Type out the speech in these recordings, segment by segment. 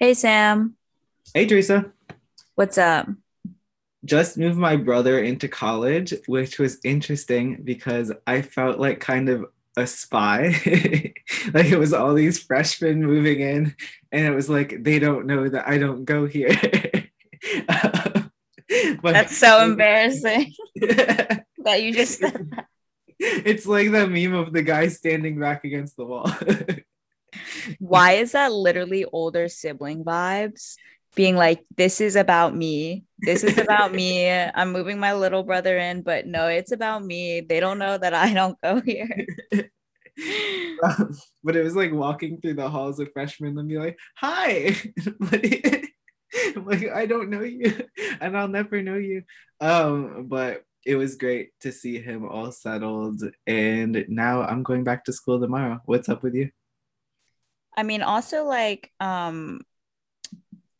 Hey, Sam. Hey, Teresa. What's up? Just moved my brother into college, which was interesting because I felt like kind of a spy. like it was all these freshmen moving in, and it was like they don't know that I don't go here. but That's so embarrassing that you just It's like the meme of the guy standing back against the wall. Why is that literally older sibling vibes? Being like, this is about me. This is about me. I'm moving my little brother in, but no, it's about me. They don't know that I don't go here. But it was like walking through the halls of freshmen and be like, hi. like, I don't know you and I'll never know you. Um, but it was great to see him all settled. And now I'm going back to school tomorrow. What's up with you? I mean, also like, um,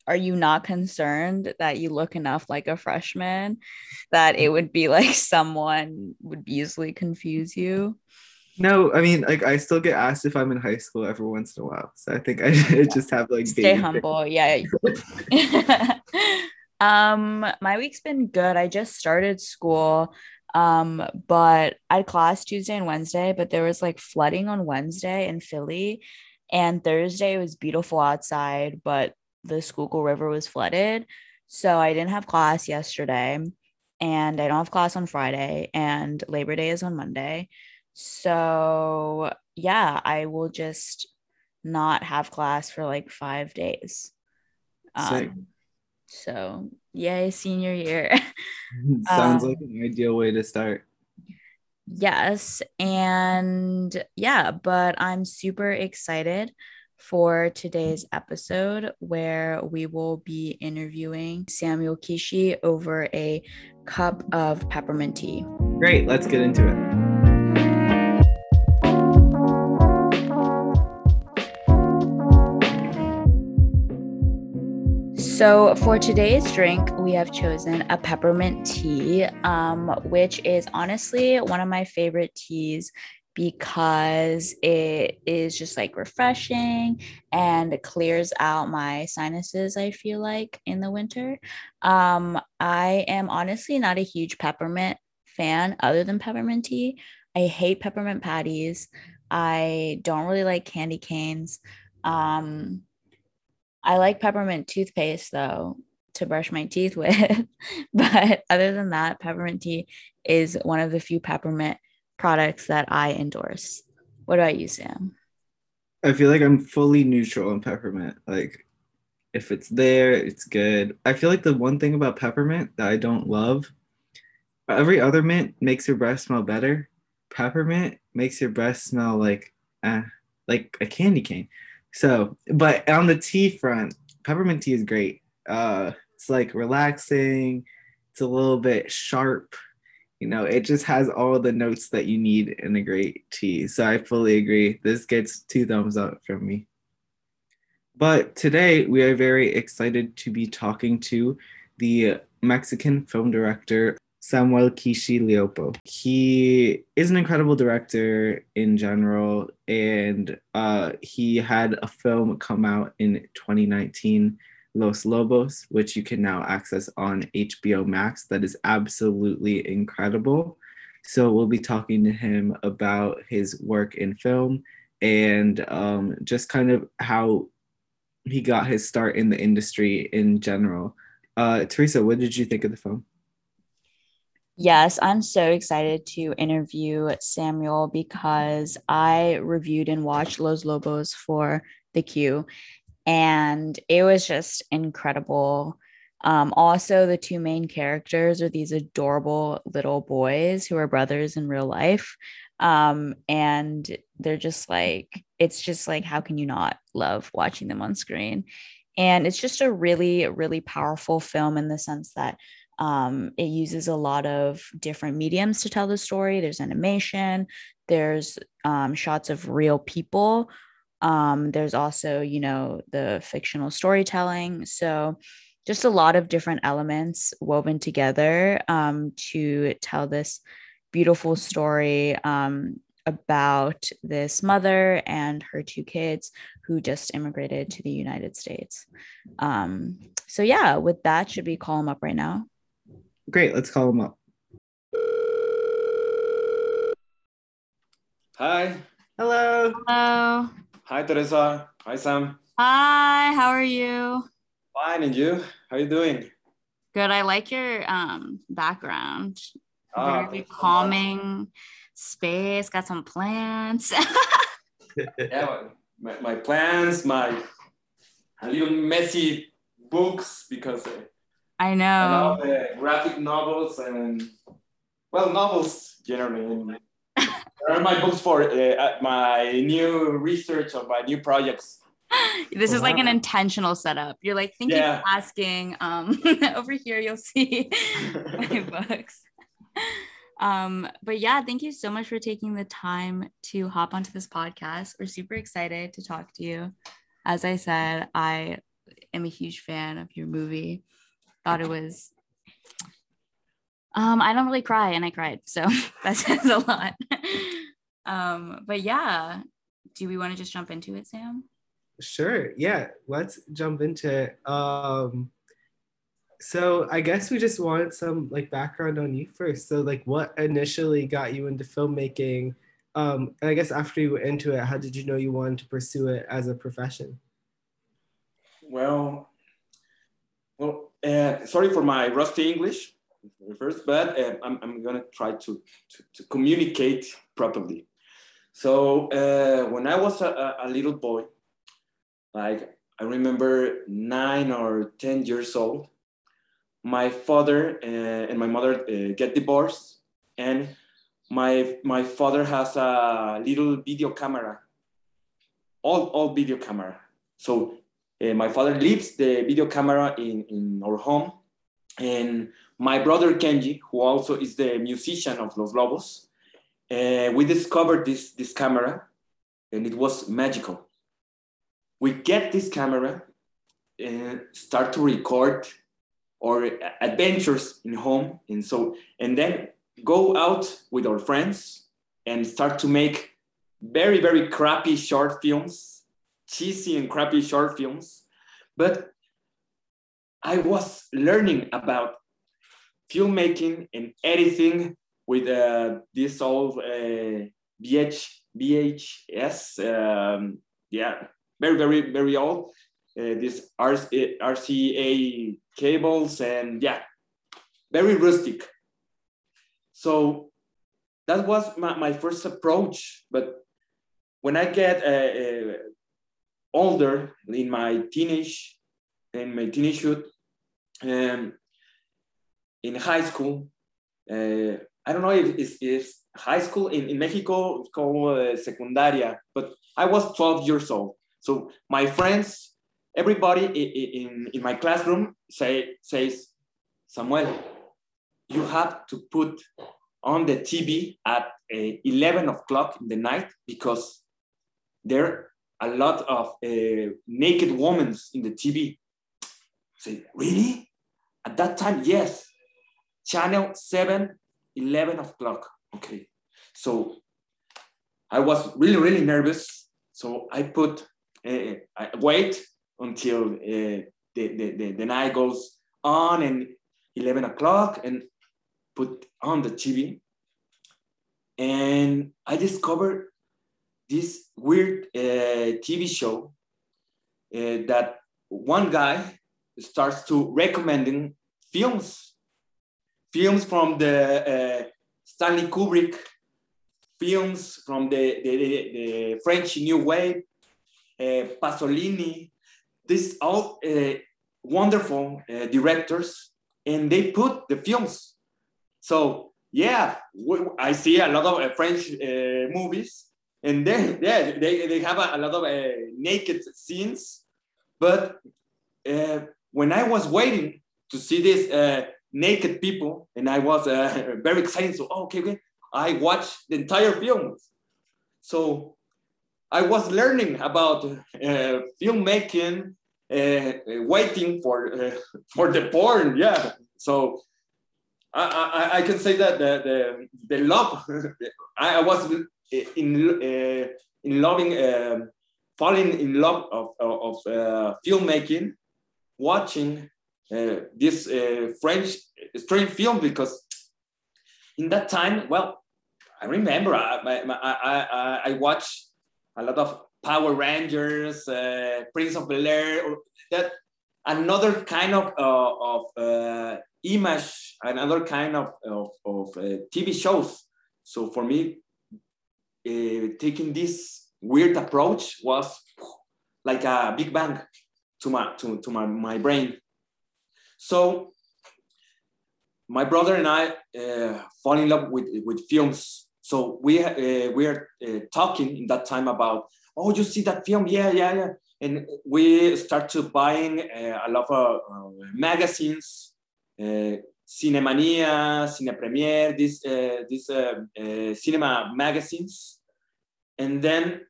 are you not concerned that you look enough like a freshman that it would be like someone would easily confuse you? No, I mean, like I still get asked if I'm in high school every once in a while. So I think I just have like stay humble. Yeah. um, my week's been good. I just started school. Um, but I had class Tuesday and Wednesday, but there was like flooding on Wednesday in Philly. And Thursday was beautiful outside, but the Schuylkill River was flooded. So I didn't have class yesterday and I don't have class on Friday and Labor Day is on Monday. So yeah, I will just not have class for like five days. Um, so yay, senior year. Sounds um, like an ideal way to start. Yes. And yeah, but I'm super excited for today's episode where we will be interviewing Samuel Kishi over a cup of peppermint tea. Great. Let's get into it. So, for today's drink, we have chosen a peppermint tea, um, which is honestly one of my favorite teas because it is just like refreshing and clears out my sinuses i feel like in the winter. Um i am honestly not a huge peppermint fan other than peppermint tea. I hate peppermint patties. I don't really like candy canes. Um I like peppermint toothpaste though to brush my teeth with. but other than that, peppermint tea is one of the few peppermint products that I endorse. What about you, Sam? I feel like I'm fully neutral on peppermint. Like if it's there, it's good. I feel like the one thing about peppermint that I don't love, every other mint makes your breath smell better. Peppermint makes your breath smell like eh, like a candy cane. So, but on the tea front, peppermint tea is great. Uh, it's like relaxing. It's a little bit sharp. You know, it just has all the notes that you need in a great tea. So I fully agree. This gets two thumbs up from me. But today we are very excited to be talking to the Mexican film director Samuel Kishi Leopo. He is an incredible director in general, and uh, he had a film come out in 2019, Los Lobos, which you can now access on HBO Max. That is absolutely incredible. So we'll be talking to him about his work in film and um, just kind of how he got his start in the industry in general. Uh, Teresa, what did you think of the film? Yes, I'm so excited to interview Samuel because I reviewed and watched Los Lobos for the Q, and it was just incredible. Um, also, the two main characters are these adorable little boys who are brothers in real life. Um, and they're just like, it's just like, how can you not love watching them on screen? And it's just a really, really powerful film in the sense that um, it uses a lot of different mediums to tell the story. There's animation, there's um, shots of real people. Um, there's also, you know, the fictional storytelling. So, just a lot of different elements woven together um, to tell this beautiful story um, about this mother and her two kids who just immigrated to the United States. Um, so, yeah, with that, should we call him up right now? Great, let's call him up. Hi. Hello. Hello. Hi, Teresa. Hi, Sam. Hi, how are you? Fine, and you? How are you doing? Good. I like your um, background. Ah, Very calming space. Got some plants. Yeah, my, my plans, my a little messy books because uh, I I know. love uh, graphic novels and well, novels generally. There are my books for uh, my new research of my new projects. This is like an intentional setup. You're like thinking, Yeah. asking. Um, over here, you'll see my books. Um, but yeah, thank you so much for taking the time to hop onto this podcast. We're super excited to talk to you. As I said, I am a huge fan of your movie. Thought it was um, I don't really cry and I cried, so that says a lot. um, but yeah, do we want to just jump into it, Sam? Sure. Yeah, let's jump into it. Um so I guess we just wanted some like background on you first. So like what initially got you into filmmaking? Um and I guess after you went into it, how did you know you wanted to pursue it as a profession? Well, well, sorry for my rusty English first, but uh, I'm, I'm gonna try to, to, to communicate properly. So uh, when I was a, a- little boy, like I remember nine or 10 years old, my father uh, and my mother uh, get divorced and my, my father has a little video camera, all, all video camera. So uh, my father leaves the video camera in, in our home. And my brother Kenji, who also is the musician of Los Lobos, uh, we discovered this, this camera and it was magical. We get this camera and start to record our adventures in home. And so, and then go out with our friends and start to make very, very crappy short films, cheesy and crappy short films. But I was learning about filmmaking and editing with uh, this old uh, VH, VHS, um, yeah, very, very, very old. Uh, this RC, RCA cables and yeah, very rustic. So that was my, my first approach. But when I get uh, uh, older in my teenage in my teenagehood um, in high school uh, i don't know if it's, it's high school in, in mexico it's called uh, secundaria but i was 12 years old so my friends everybody in, in, in my classroom say says samuel you have to put on the tv at uh, 11 o'clock in the night because there are a lot of uh, naked women in the TV. Say, really? At that time, yes. Channel 7, 11 o'clock. Okay. So I was really, really nervous. So I put, uh, I wait until uh, the, the, the, the night goes on and 11 o'clock and put on the TV. And I discovered this weird uh, TV show uh, that one guy starts to recommending films, films from the uh, Stanley Kubrick, films from the, the, the, French New Wave, uh, Pasolini, these all uh, wonderful uh, directors, and they put the films. So yeah, I see a lot of uh, French uh, movies, and then yeah, they, they have a, a lot of naked scenes. But uh, when I was waiting to see these uh, naked people, and I was uh, very excited, so oh, okay, okay, I watched the entire film. So I was learning about uh, filmmaking, uh, waiting for uh, for the porn. Yeah, so I, I, I can say that the the, the love I, was in uh, in loving, uh, falling in love of of uh, filmmaking, watching uh, this uh, French strange film because in that time, well, I remember I I, I, I watched a lot of Power Rangers, uh, Prince of Bel Air, that another kind of of image, another kind of of, of TV shows. So for me, taking this weird approach was like a big bang to my to, to my, my brain so my brother and I uh, fall in love with, with films. So we uh, we are uh, talking in that time about, oh, you see that film? Yeah, yeah, yeah. And we start to buying uh, a lot of uh, magazines, uh, Cinemania, Cine Premier, these these cinema magazines, and then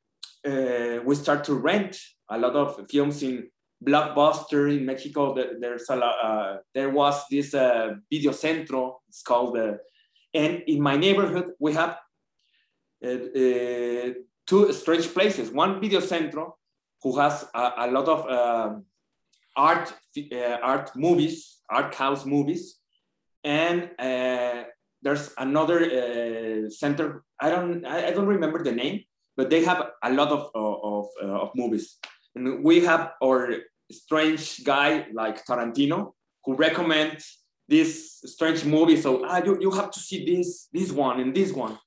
we start to rent a lot of films in blockbuster in Mexico. There's a uh, there was this uh, video centro. It's called, uh, and in my neighborhood we have uh, uh, two strange places. One video centro who has a, a lot of um, art uh, art movies, art house movies, and there's another center. I don't I, I, don't remember the name, but they have a lot of of, of movies. And we have our strange guy like Tarantino who recommends this strange movie. So ah, you, you have to see this, this one and this one.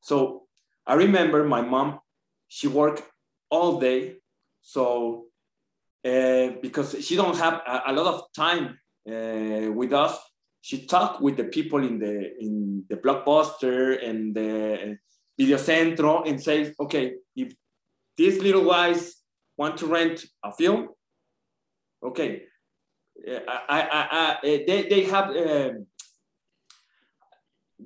So I remember my mom, she worked all day. So uh, because she don't have a, a lot of time uh, with us, she talked with the people in the in the blockbuster and the video centro and says, okay, if these little guys want to rent a film, okay, I, I, I, they, they have um,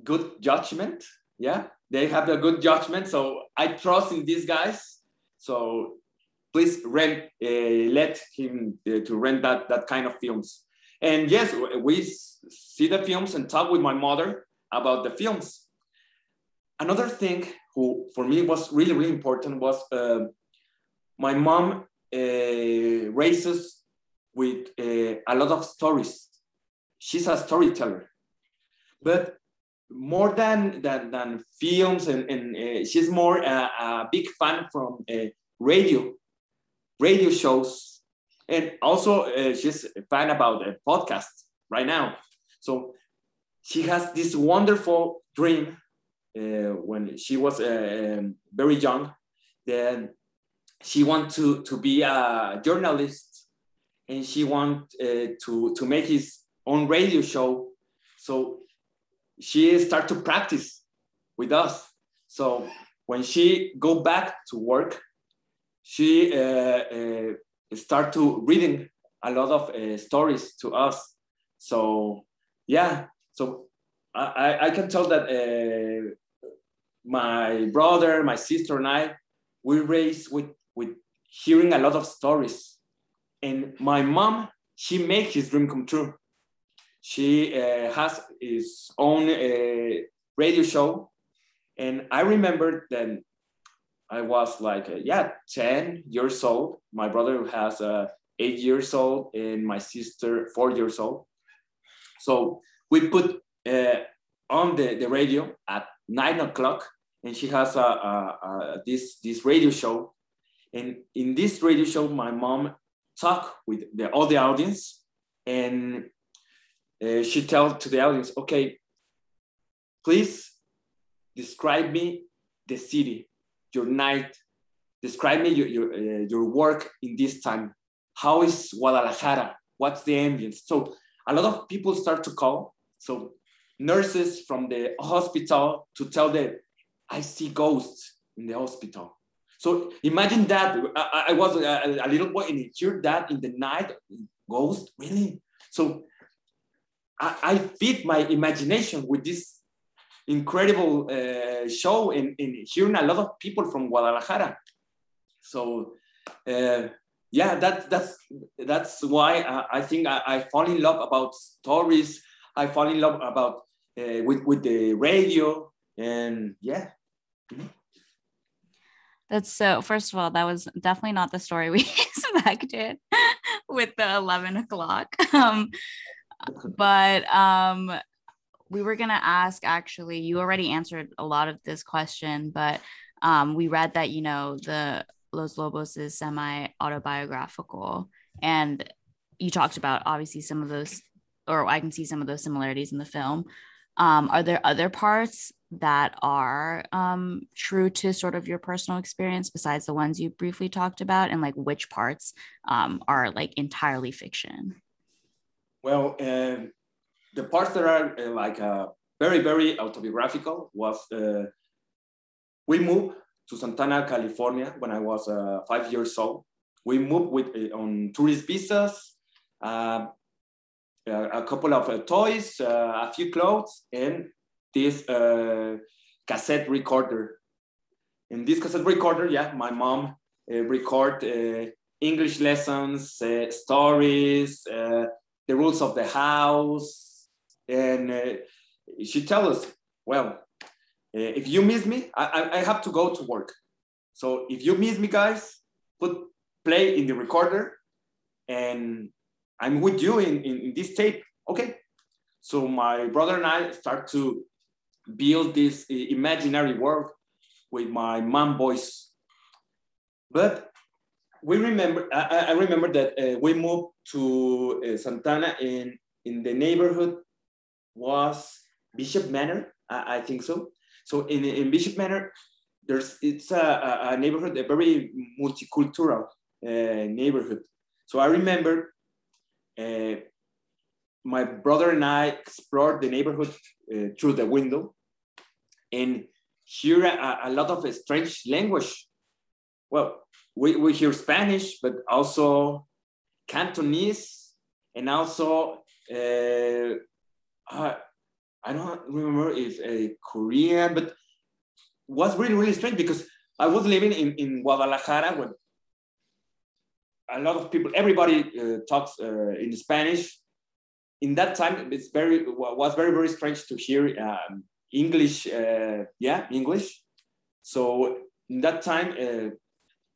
good judgment. Yeah, they have a good judgment. So I trust in these guys. So please rent, uh, let him uh, to rent that, that kind of films. And yes, we see the films and talk with my mother about the films. Another thing who for me was really, really important was uh, my mom uh, raises with uh, a lot of stories. She's a storyteller, but more than than, than films and, and uh, she's more a, big fan from radio, radio shows, and also she's a fan about a podcast right now. So she has this wonderful dream uh, when she was uh, very young. Then she want to, to be a journalist and she want uh, to to make his own radio show. So she start to practice with us. So when she go back to work, she uh, uh, start to reading a lot of uh, stories to us. So yeah, so I, I can tell that uh, my brother, my sister, and I, we raised with with hearing a lot of stories and my mom, she made his dream come true. She uh, has his own uh, radio show. And I remember that I was like, uh, yeah, 10 years old. My brother has uh, eight years old and my sister four years old. So we put uh, on the, the radio at nine o'clock and she has a, a, this, this radio show. And in this radio show, my mom talk with the, all the audience and uh, she tell to the audience, okay, please describe me the city, your night, describe me your, your, uh, your work in this time. How is Guadalajara? What's the ambience? So a lot of people start to call. So nurses from the hospital to tell them, I see ghosts in the hospital. So imagine that I, I was a, a, little boy and hear that in the night, ghost, really? So I, I feed my imagination with this incredible uh, show and, and, hearing a lot of people from Guadalajara. So uh, yeah, that, that's, that's why I, I think I, I, fall in love about stories. I fall in love about uh, with, with the radio and yeah. Mm -hmm. That's so. First of all, that was definitely not the story we expected with the eleven o'clock. Um, but um, we were gonna ask. Actually, you already answered a lot of this question, but um, we read that you know the Los Lobos is semi autobiographical, and you talked about obviously some of those, or I can see some of those similarities in the film. Um, are there other parts that are um, true to sort of your personal experience besides the ones you briefly talked about, and like which parts um, are like entirely fiction? Well, uh, the parts that are uh, like uh, very, very autobiographical was uh, we moved to Santa Ana, California when I was uh, five years old. We moved with uh, on tourist visas, a couple of toys, a few clothes, and this uh, cassette recorder. In this cassette recorder, yeah, my mom uh, record uh, English lessons, uh, stories, the rules of the house, and she tell us, well, uh, if you miss me, I, I have to go to work. So if you miss me, guys, put play in the recorder and I'm with you in, in, in, this tape. Okay. So my brother and I start to build this imaginary world with my mom voice. But we remember, I, I remember that uh, we moved to uh, Santa Ana in, in the neighborhood was Bishop Manor, I, I think so. So in, in Bishop Manor, there's it's a, a neighborhood, a very multicultural uh, neighborhood. So I remember uh, my brother and I explored the neighborhood uh, through the window and hear a, a, lot of strange language. Well, we, we hear Spanish, but also Cantonese and also uh, uh I don't remember if a Korean, but was really, really strange because I was living in, in Guadalajara when a lot of people, everybody uh, talks uh, in Spanish. In that time, it's very was very very strange to hear um, English. Uh, yeah, English. So in that time, uh,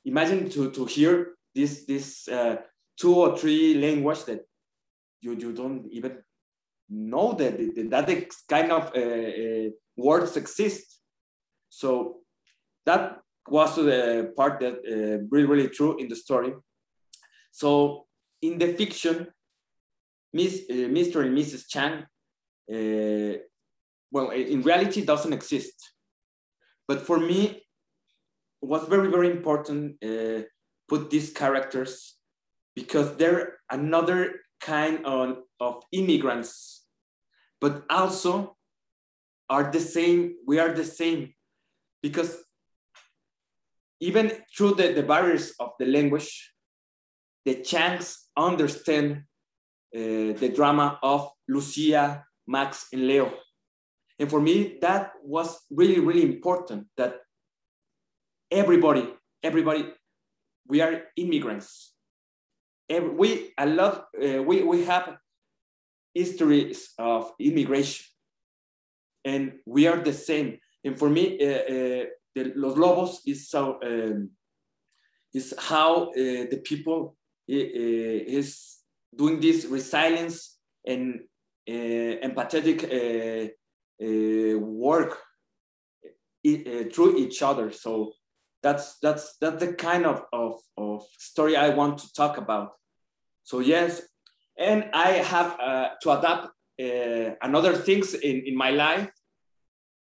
imagine to to hear this this uh, two or three language that you you don't even know that that kind of uh, uh, words exist. So that was the part that uh, really, really true in the story. So in the fiction, Miss, Mr. and Mrs. Chang, well, in reality doesn't exist. But for me, it was very, very important uh, put these characters because they're another kind of, of immigrants, but also are the same, we are the same, because even through the, the barriers of the language, the Changs understand uh, the drama of Lucia, Max, and Leo. And for me, that was really, really important that everybody, everybody, we are immigrants every, we a lot uh, we we have histories of immigration, and we are the same. And for me, uh, uh, the Los Lobos is so um, is how uh, the people uh, is doing this resilience and uh, empathetic work through each other. So that's that's that's the kind of, of, of story I want to talk about. So yes, and I have uh, to adapt uh, another things in, in my life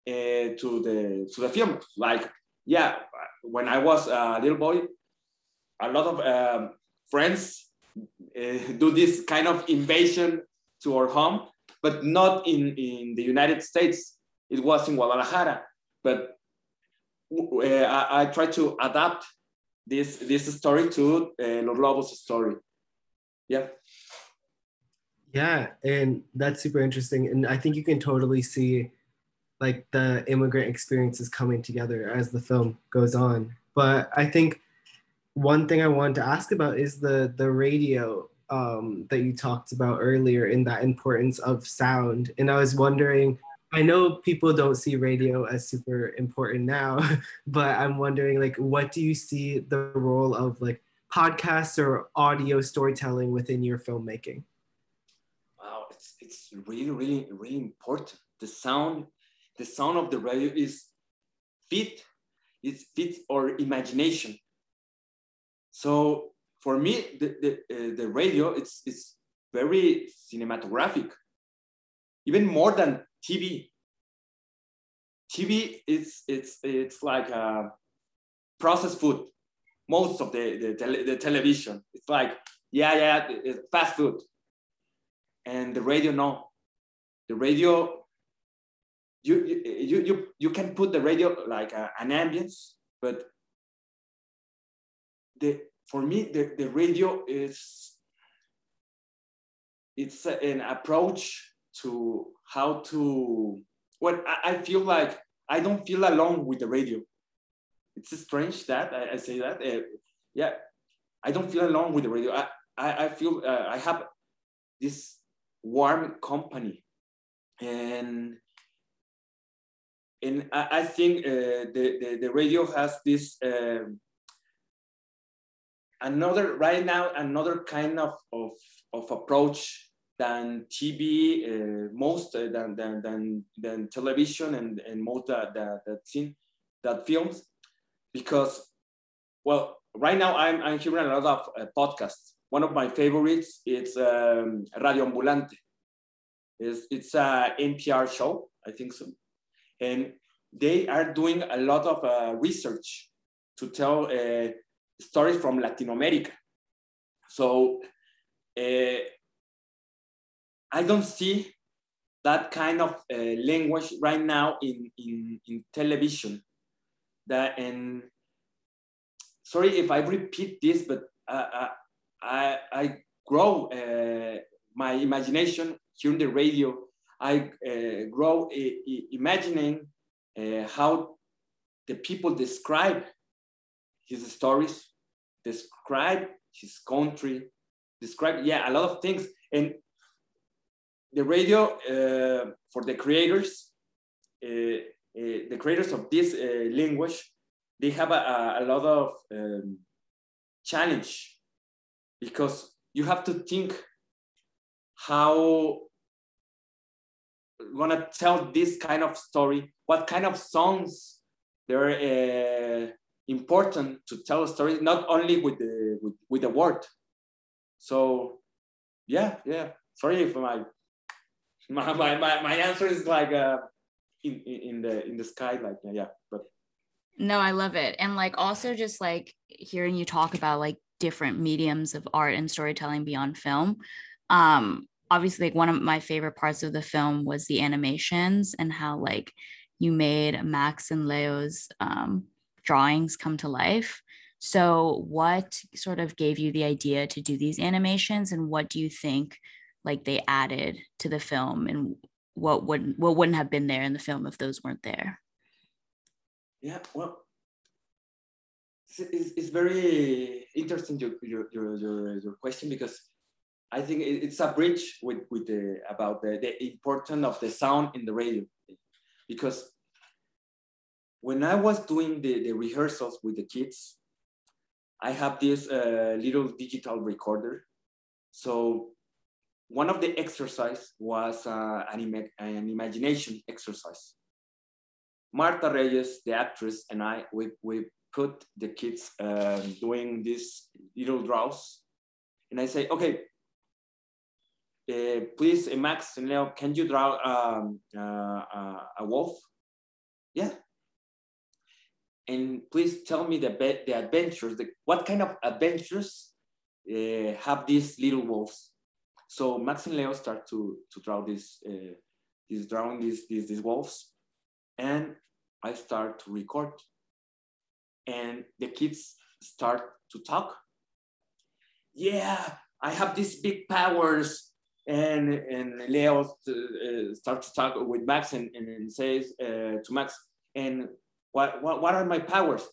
uh, to the to the film. Like yeah, when I was a little boy, a lot of um, friends uh, do this kind of invasion to our home, but not in in the United States. It was in Guadalajara, but uh, I, I try to adapt this this story to uh, Los Lobos' story. Yeah. Yeah, and that's super interesting, and I think you can totally see like the immigrant experiences coming together as the film goes on. But I think one thing I wanted to ask about is the the radio um, that you talked about earlier in that importance of sound, and I was wondering I know people don't see radio as super important now, but I'm wondering like what do you see the role of like podcasts or audio storytelling within your filmmaking? Wow, it's it's really really really important. The sound the sound of the radio is fit it fits our imagination. So for me, the the, uh, the radio it's it's very cinematographic, even more than TV. TV is it's it's like a processed food. Most of the the, tele, the television, it's like yeah yeah it's fast food, and the radio no, the radio. You, you, you, you can put the radio like a, an ambience, but the for me the, the radio is it's an approach to how to well I, I, feel like i don't feel alone with the radio. It's strange that i, I say that. Uh, yeah i don't feel alone with the radio. I i, I feel uh, i have this warm company. And and i, I think uh, the, the, the radio has this um, another right now another kind of of, of approach than TV, uh, most uh, than, than, than, than television and, and most that, that, that, scene, that films, because, well, right now I'm, I'm hearing a lot of uh, podcasts. One of my favorites is um, Radio Ambulante. It's, it's a NPR show, I think so. And they are doing a lot of uh, research to tell uh, stories from Latin America. So uh, I don't see that kind of uh, language right now in, in, in television. That and sorry if I repeat this, but uh, I, I grow uh, my imagination hearing the radio. I grow imagining how the people describe his stories, describe his country, describe yeah a lot of things, and the radio uh, for the creators, uh, uh, the creators of this language, they have a, a lot of um, challenge because you have to think how gonna tell this kind of story what kind of songs they're uh, important to tell a story not only with the with, with the word. So yeah yeah. Sorry if my my, my, my, answer is like uh, in, in the in the sky like yeah but. No i love it. And like also just like hearing you talk about like different mediums of art and storytelling beyond film um obviously like one of my favorite parts of the film was the animations and how like you made max and leo's um, drawings come to life. So what sort of gave you the idea to do these animations and what do you think like they added to the film and what would what wouldn't have been there in the film if those weren't there? Yeah well it's, it's very interesting your, your, your, your, question because I think it's a bridge with, with the about the, the importance of the sound in the radio. Because when I was doing the, the rehearsals with the kids, I have this uh, little digital recorder. So one of the exercise was uh, an, an, imagination exercise. Marta Reyes, the actress, and I, we, we put the kids uh, doing these little draws. And I say, okay, uh, please, uh, Max and Leo, can you draw um, uh, uh, a wolf? And please tell me the, the adventures, the, what kind of adventures have these little wolves? So Max and Leo start to, to draw this, uh, drawing these, these, these wolves. And I start to record. And the kids start to talk. Yeah, I have these big powers. And, and Leo uh, starts to talk with Max and, and says uh, to Max, and what, what, what are my powers?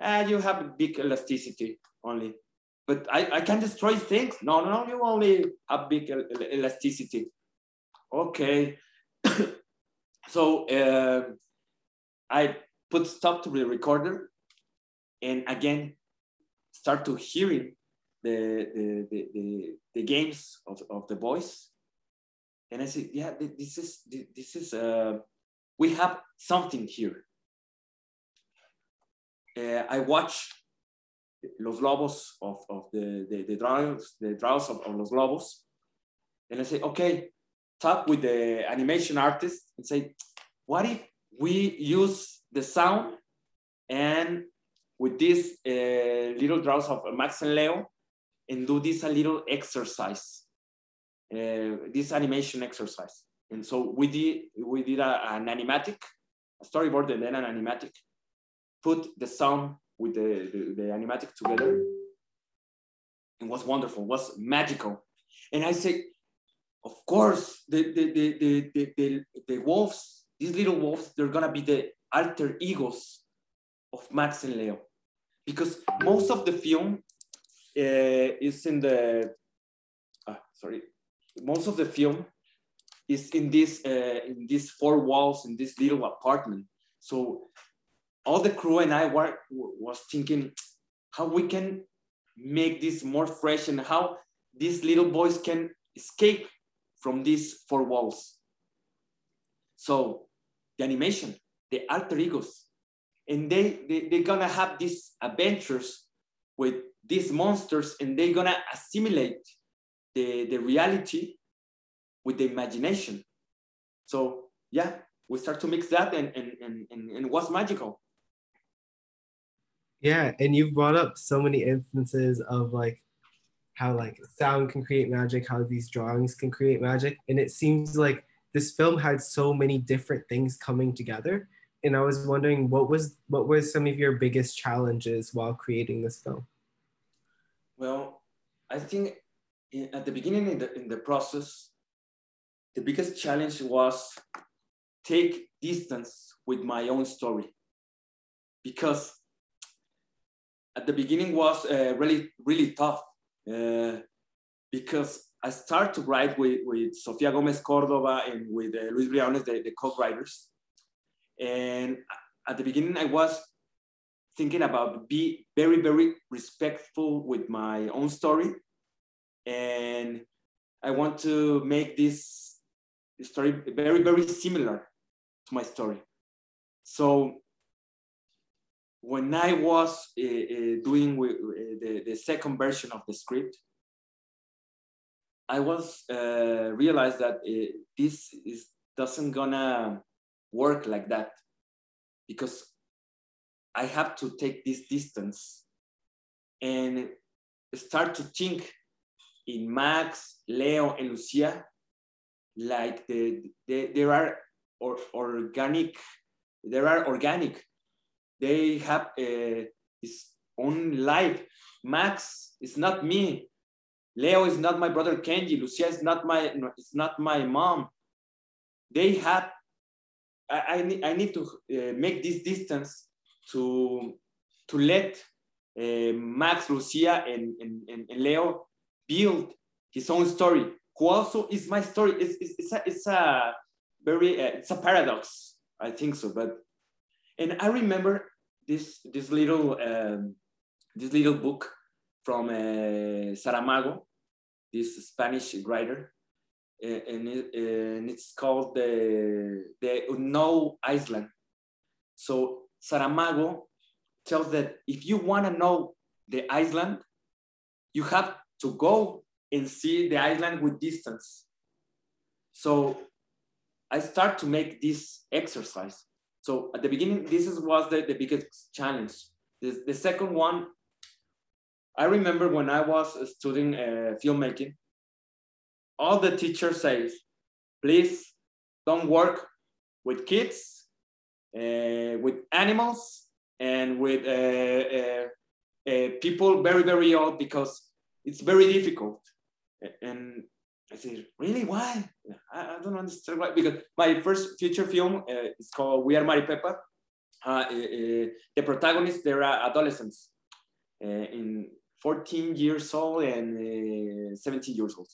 Uh, you have big elasticity only but I, I can destroy things. No, no, you only have big elasticity. Okay. So uh, I put stop to the recorder and again start to hearing the, the, the, the, the games of, of the boys. And I said, yeah, this is, this is, uh, we have something here. Uh, I watch Los Lobos of, of the, the, the draws, the draws of, of Los Lobos. And I say, okay, talk with the animation artist and say, what if we use the sound and with these uh, little draws of Max and Leo and do this a little exercise, uh, this animation exercise. And so we did, we did a, an animatic, a storyboard and then an animatic, put the sound with the, the, the animatic together. It was wonderful, it was magical. And I say, of course, the, the, the, the, the, the, the wolves, these little wolves, they're gonna be the alter egos of Max and Leo. Because most of the film uh, is in the, uh, sorry, most of the film is in this, uh, in these four walls, in this little apartment. So all the crew and I were, was thinking how we can make this more fresh and how these little boys can escape from these four walls. So the animation, the alter egos, and they, they they're gonna have these adventures with these monsters, and they're gonna assimilate the, the reality with the imagination. So yeah, we start to mix that, and and and, and, and it was magical. Yeah, and you've brought up so many instances of like how like sound can create magic, how these drawings can create magic. And it seems like this film had so many different things coming together. And I was wondering what was what were some of your biggest challenges while creating this film? Well, I think at the beginning in the, in the process, the biggest challenge was take distance with my own story because at the beginning was uh, really really tough uh, because I started to write with, with Sofia Gomez Cordova and with uh, Luis Briones, the, the co-writers. And at the beginning, I was thinking about be very, very respectful with my own story. And I want to make this story very, very similar to my story. So when I was uh, uh, doing uh, the, the second version of the script, I was uh, realized that uh, this is doesn't gonna work like that because I have to take this distance and start to think in Max, Leo, and Lucia like the, the there are or, organic there are organic they have uh, his own life. Max is not me. Leo is not my brother Kenji. Lucia is not my it's not my mom. They have. I, I need I need to uh, make this distance to to let uh, Max, Lucia, and, and, and, Leo build his own story. Who also is my story. It's, it's, it's a it's a very uh, it's a paradox. I think so, but and I remember this this little um, this little book from uh, Saramago, this Spanish writer, uh, and, it, and it's called the the Unknown Island. So Saramago tells that if you want to know the island, you have to go and see the island with distance. So I start to make this exercise. So at the beginning, this is, was the, the biggest challenge. The, the second one, I remember when I was studying uh, filmmaking, all the teachers say, please don't work with kids, uh, with animals, and with uh, uh, uh people very, very old because it's very difficult. And I said, really? Why? I, I, don't understand why. Because my first feature film uh, is called We Are Maripepa. Uh, uh, uh, the protagonists, they are adolescents uh, in 14 years old and uh, 17 years old.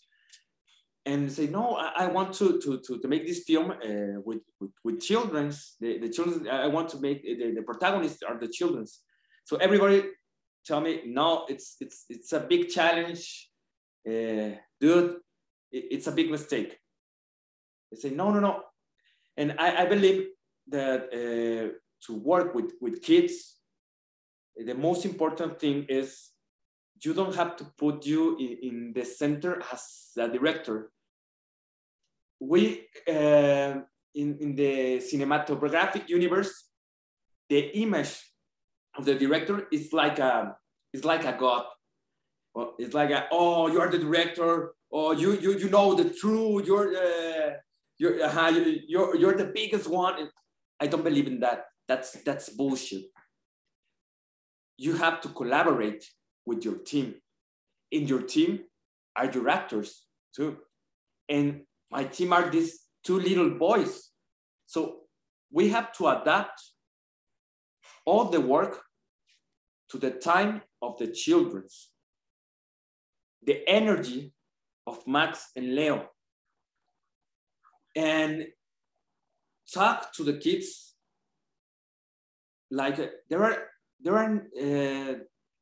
and say, no, I, I want to, to, to, to, make this film uh, with, with, with children's, the, the children, I want to make, the, the protagonists are the children's. So everybody tell me, no, it's, it's, it's a big challenge, uh, dude, it's a big mistake. They say, no, no, no. And I, I believe that uh, to work with, with kids, the most important thing is you don't have to put you in, in the center as a director. We, uh, in, in the cinematographic universe, the image of the director is like a, is like a god. It's like a, oh, you're the director, oh, you, you, you know the truth, you're, uh, you're, uh, you're, you're the biggest one. I don't believe in that. That's, that's bullshit. You have to collaborate with your team. In your team are your actors too. And my team are these two little boys. So we have to adapt all the work to the time of the children's, the energy of Max and Leo. And talk to the kids like uh, there are there are uh,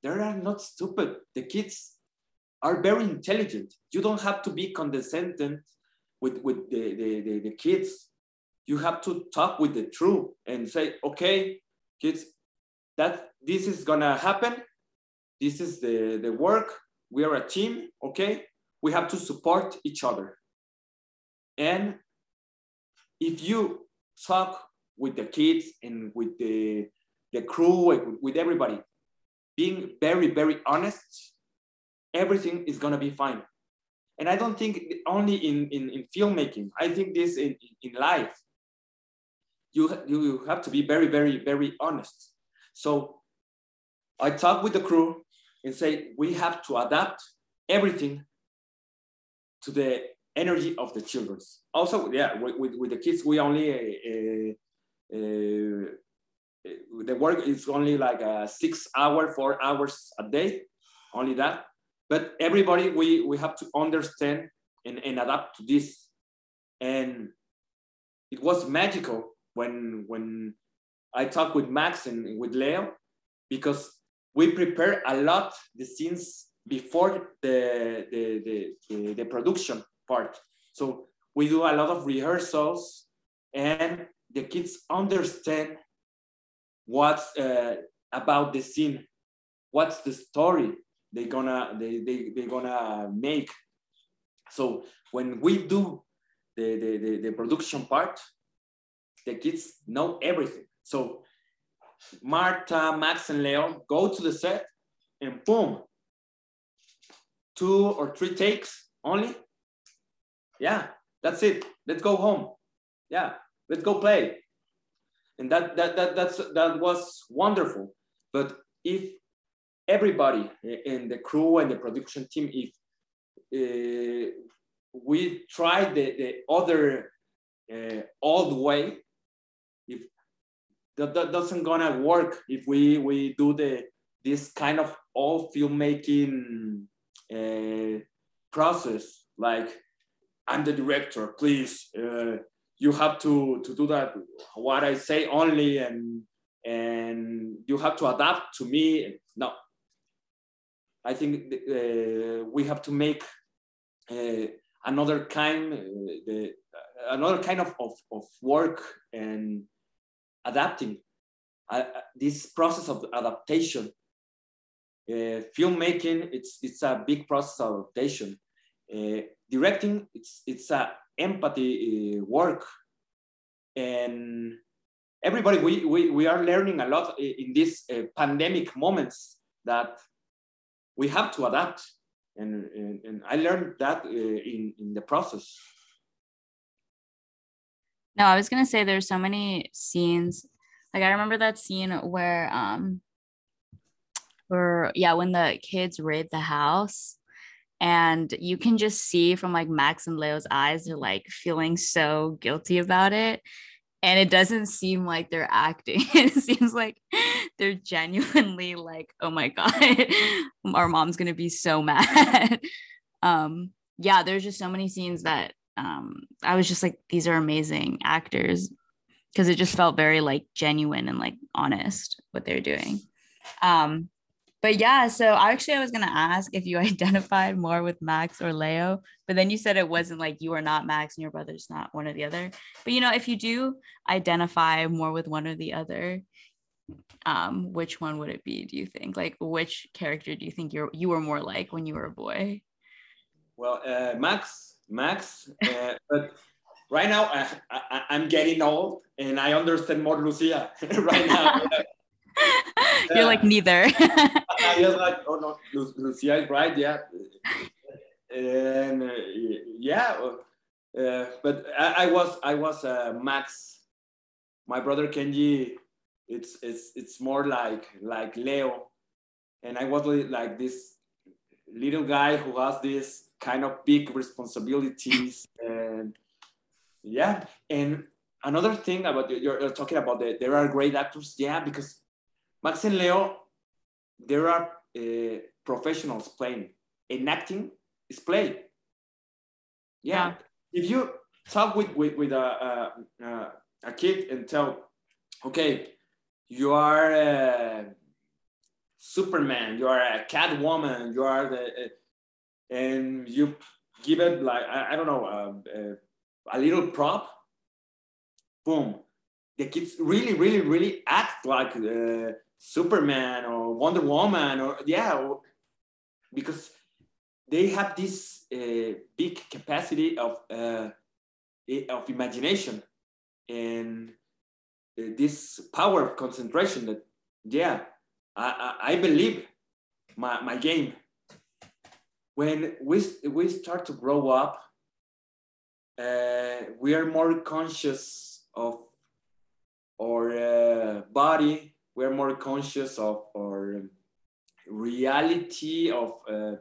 they are not stupid. The kids are very intelligent. You don't have to be condescending with, with the, the, the, the kids. You have to talk with the truth and say, okay, kids, that this is gonna happen. This is the, the work. We are a team, okay? We have to support each other. And if you talk with the kids and with the, the crew, with, everybody, being very, very honest, everything is gonna be fine. And I don't think only in, in, in filmmaking, I think this in, in life. You, you have to be very, very, very honest. So I talk with the crew and say, we have to adapt everything to the energy of the children. Also, yeah, with, with, the kids, we only uh, uh, the work is only like a six hour, four hours a day, only that. But everybody, we, we have to understand and, and adapt to this. And it was magical when, when I talked with Max and with Leo, because we prepare a lot the scenes before the, the, the, the, production part. So we do a lot of rehearsals and the kids understand what's uh, about the scene. What's the story they gonna they, they they gonna make. So when we do the, the the, the production part the kids know everything. So marta max and leo go to the set and boom two or three takes only. Yeah that's it. Let's go home. Yeah let's go play. And that that that that's that was wonderful. But if everybody in the crew and the production team, if uh, we try the the other uh, old way, if that, that doesn't gonna work, if we we do the this kind of all filmmaking uh, process, like I'm the director, please uh, you have to to do that. What i say only and and you have to adapt to me. No. I think uh, we have to make uh, another kind uh, the, another kind of, of, of work and adapting this process of adaptation uh, filmmaking it's it's a big process of adaptation. Uh, directing it's it's a empathy uh, work. And everybody we, we, we are learning a lot in these uh, pandemic moments that we have to adapt. And, and, and i learned that uh, in, in the process. No i was going to say there's so many scenes. Like i remember that scene where um where yeah when the kids raid the house and you can just see from like Max and Leo's eyes, they're like feeling so guilty about it. And it doesn't seem like they're acting. it seems like they're genuinely like, oh my God, our mom's gonna be so mad. um, yeah, there's just so many scenes that um, I was just like, these are amazing actors because it just felt very like genuine and like honest what they're doing. Um, but yeah, so actually I was gonna ask if you identified more with Max or Leo, but then you said it wasn't like you are not Max and your brother's not one or the other. But you know, if you do identify more with one or the other, um, which one would it be? Do you think? Like, which character do you think you're you were more like when you were a boy? Well, uh, Max, Max, uh, but right now I, I, I'm getting old and I understand more Lucia right now. You're like neither. I like, oh no, Lu- Lucia is right, yeah, and uh, yeah, uh, but I, I was I was uh, Max. My brother Kenji, it's it's it's more like like Leo, and I was like this little guy who has this kind of big responsibilities and yeah and another thing about you're, you're talking about that there are great actors yeah because max and leo there are uh, professionals playing. Enacting acting is played yeah, if you talk with with, with a, a, a kid and tell okay you are a superman you are a catwoman you are the and you give it like I, I don't know um, uh, a little prop, boom, the kids really, really, really act like uh, Superman or Wonder Woman or yeah, or, because they have this uh, big capacity of uh, of imagination and uh, this power of concentration that yeah, I, I, I believe my, my game. When we, we start to grow up, uh, we are more conscious of our uh, body, we're more conscious of our reality of, uh,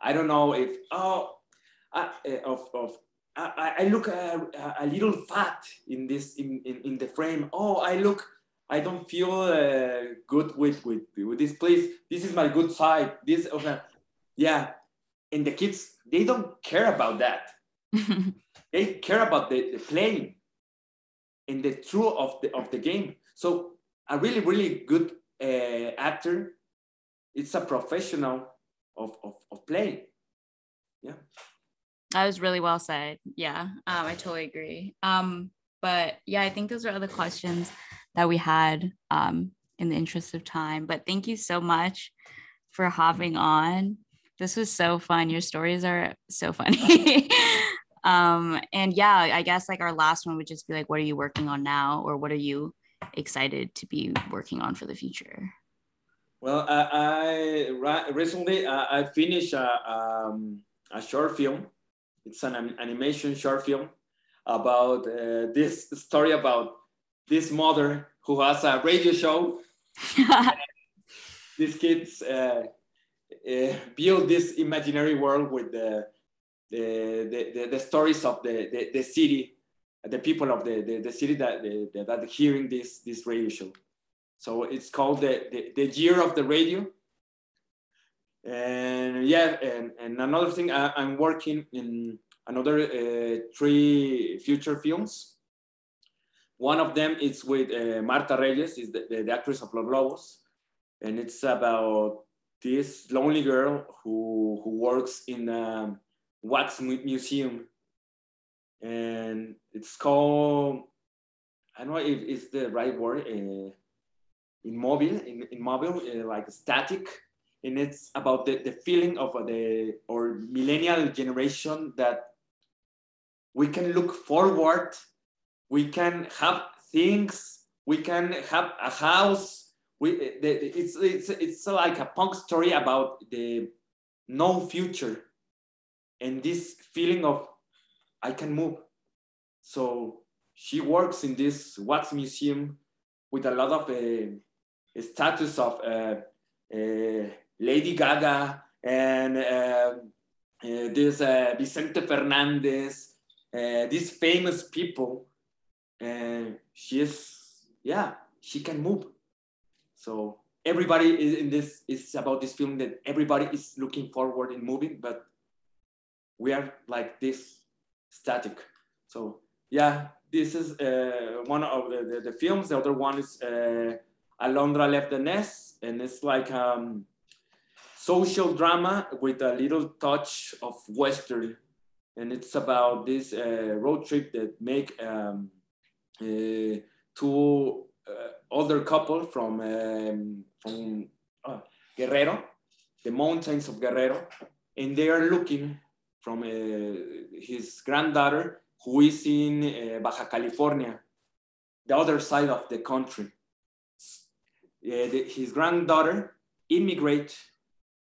I don't know if, oh, uh, of, of I, I look a, a, little fat in this, in, in, in the frame. Oh, I look, I don't feel uh, good with, with, with this place. This is my good side. This, okay. yeah, and the kids they don't care about that they care about the, the playing and the truth of the of the game. So a really really good uh, actor it's a professional of, of, of play. Yeah. That was really well said. Yeah um, i totally agree. Um, but yeah i think those are other questions that we had um, in the interest of time. But thank you so much for hopping on. This was so fun. Your stories are so funny. um, and yeah, I guess like our last one would just be like, what are you working on now, or what are you excited to be working on for the future? Well, I, I recently I finished a, um, a short film. It's an animation short film about uh, this story about this mother who has a radio show. these kids uh, uh, build this imaginary world with the the, the, the stories of the, the, the, city, the people of the, the, the city that, the, that hearing this, this radio show. So it's called the, the, the year of the radio. And yeah, and, and another thing, I, am working in another uh, three future films. One of them is with uh, Marta Reyes, is the, the, the actress of Los Lobos. And it's about this lonely girl who who works in a wax museum, and it's called I don't know if it's the right word. Uh, immobile, in, immobile, uh, like static, and it's about the, the feeling of uh, the or millennial generation that we can look forward, we can have things, we can have a house, we the, it's it's it's like a punk story about the no future and this feeling of I can move. So she works in this wax museum with a lot of uh, status of uh, uh, Lady Gaga and uh, uh, this uh, Vicente Fernandez, these famous people. And she is, yeah, she can move so everybody is in this is about this film that everybody is looking forward in moving, but we are like this static. So yeah, this is uh, one of the, the, the, films. The other one is uh, Alondra left the nest, and it's like um, social drama with a little touch of western, and it's about this uh, road trip that make um, uh, two uh, older couple from um, from uh, Guerrero, the mountains of Guerrero, and they are looking from his granddaughter who is in uh, Baja California, the other side of the country. Uh, the, his granddaughter immigrate,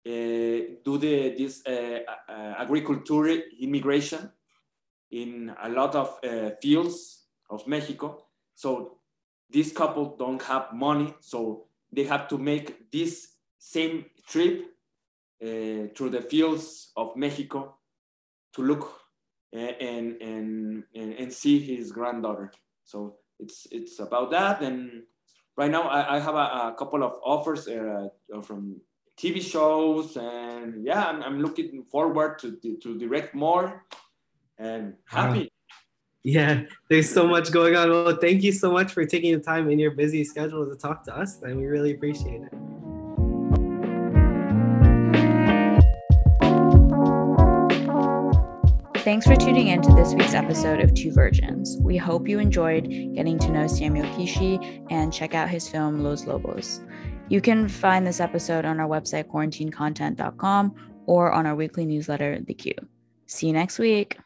uh, do the, this uh, uh, agriculture immigration in a lot of uh, fields of Mexico. So this couple don't have money, so they have to make this same trip through the fields of Mexico to look and and and, and see his granddaughter. So it's it's about that. And right now I, I have a, a, couple of offers uh, from TV shows, and yeah, I'm, I'm looking forward to to direct more, and happy. Wow. Yeah, there's so much going on. Well, thank you so much for taking the time in your busy schedule to talk to us, and we really appreciate it. Thanks for tuning in to this week's episode of Two Virgins. We hope you enjoyed getting to know Samuel Kishi and check out his film Los Lobos. You can find this episode on our website, quarantinecontent.com, or on our weekly newsletter, The Q. See you next week.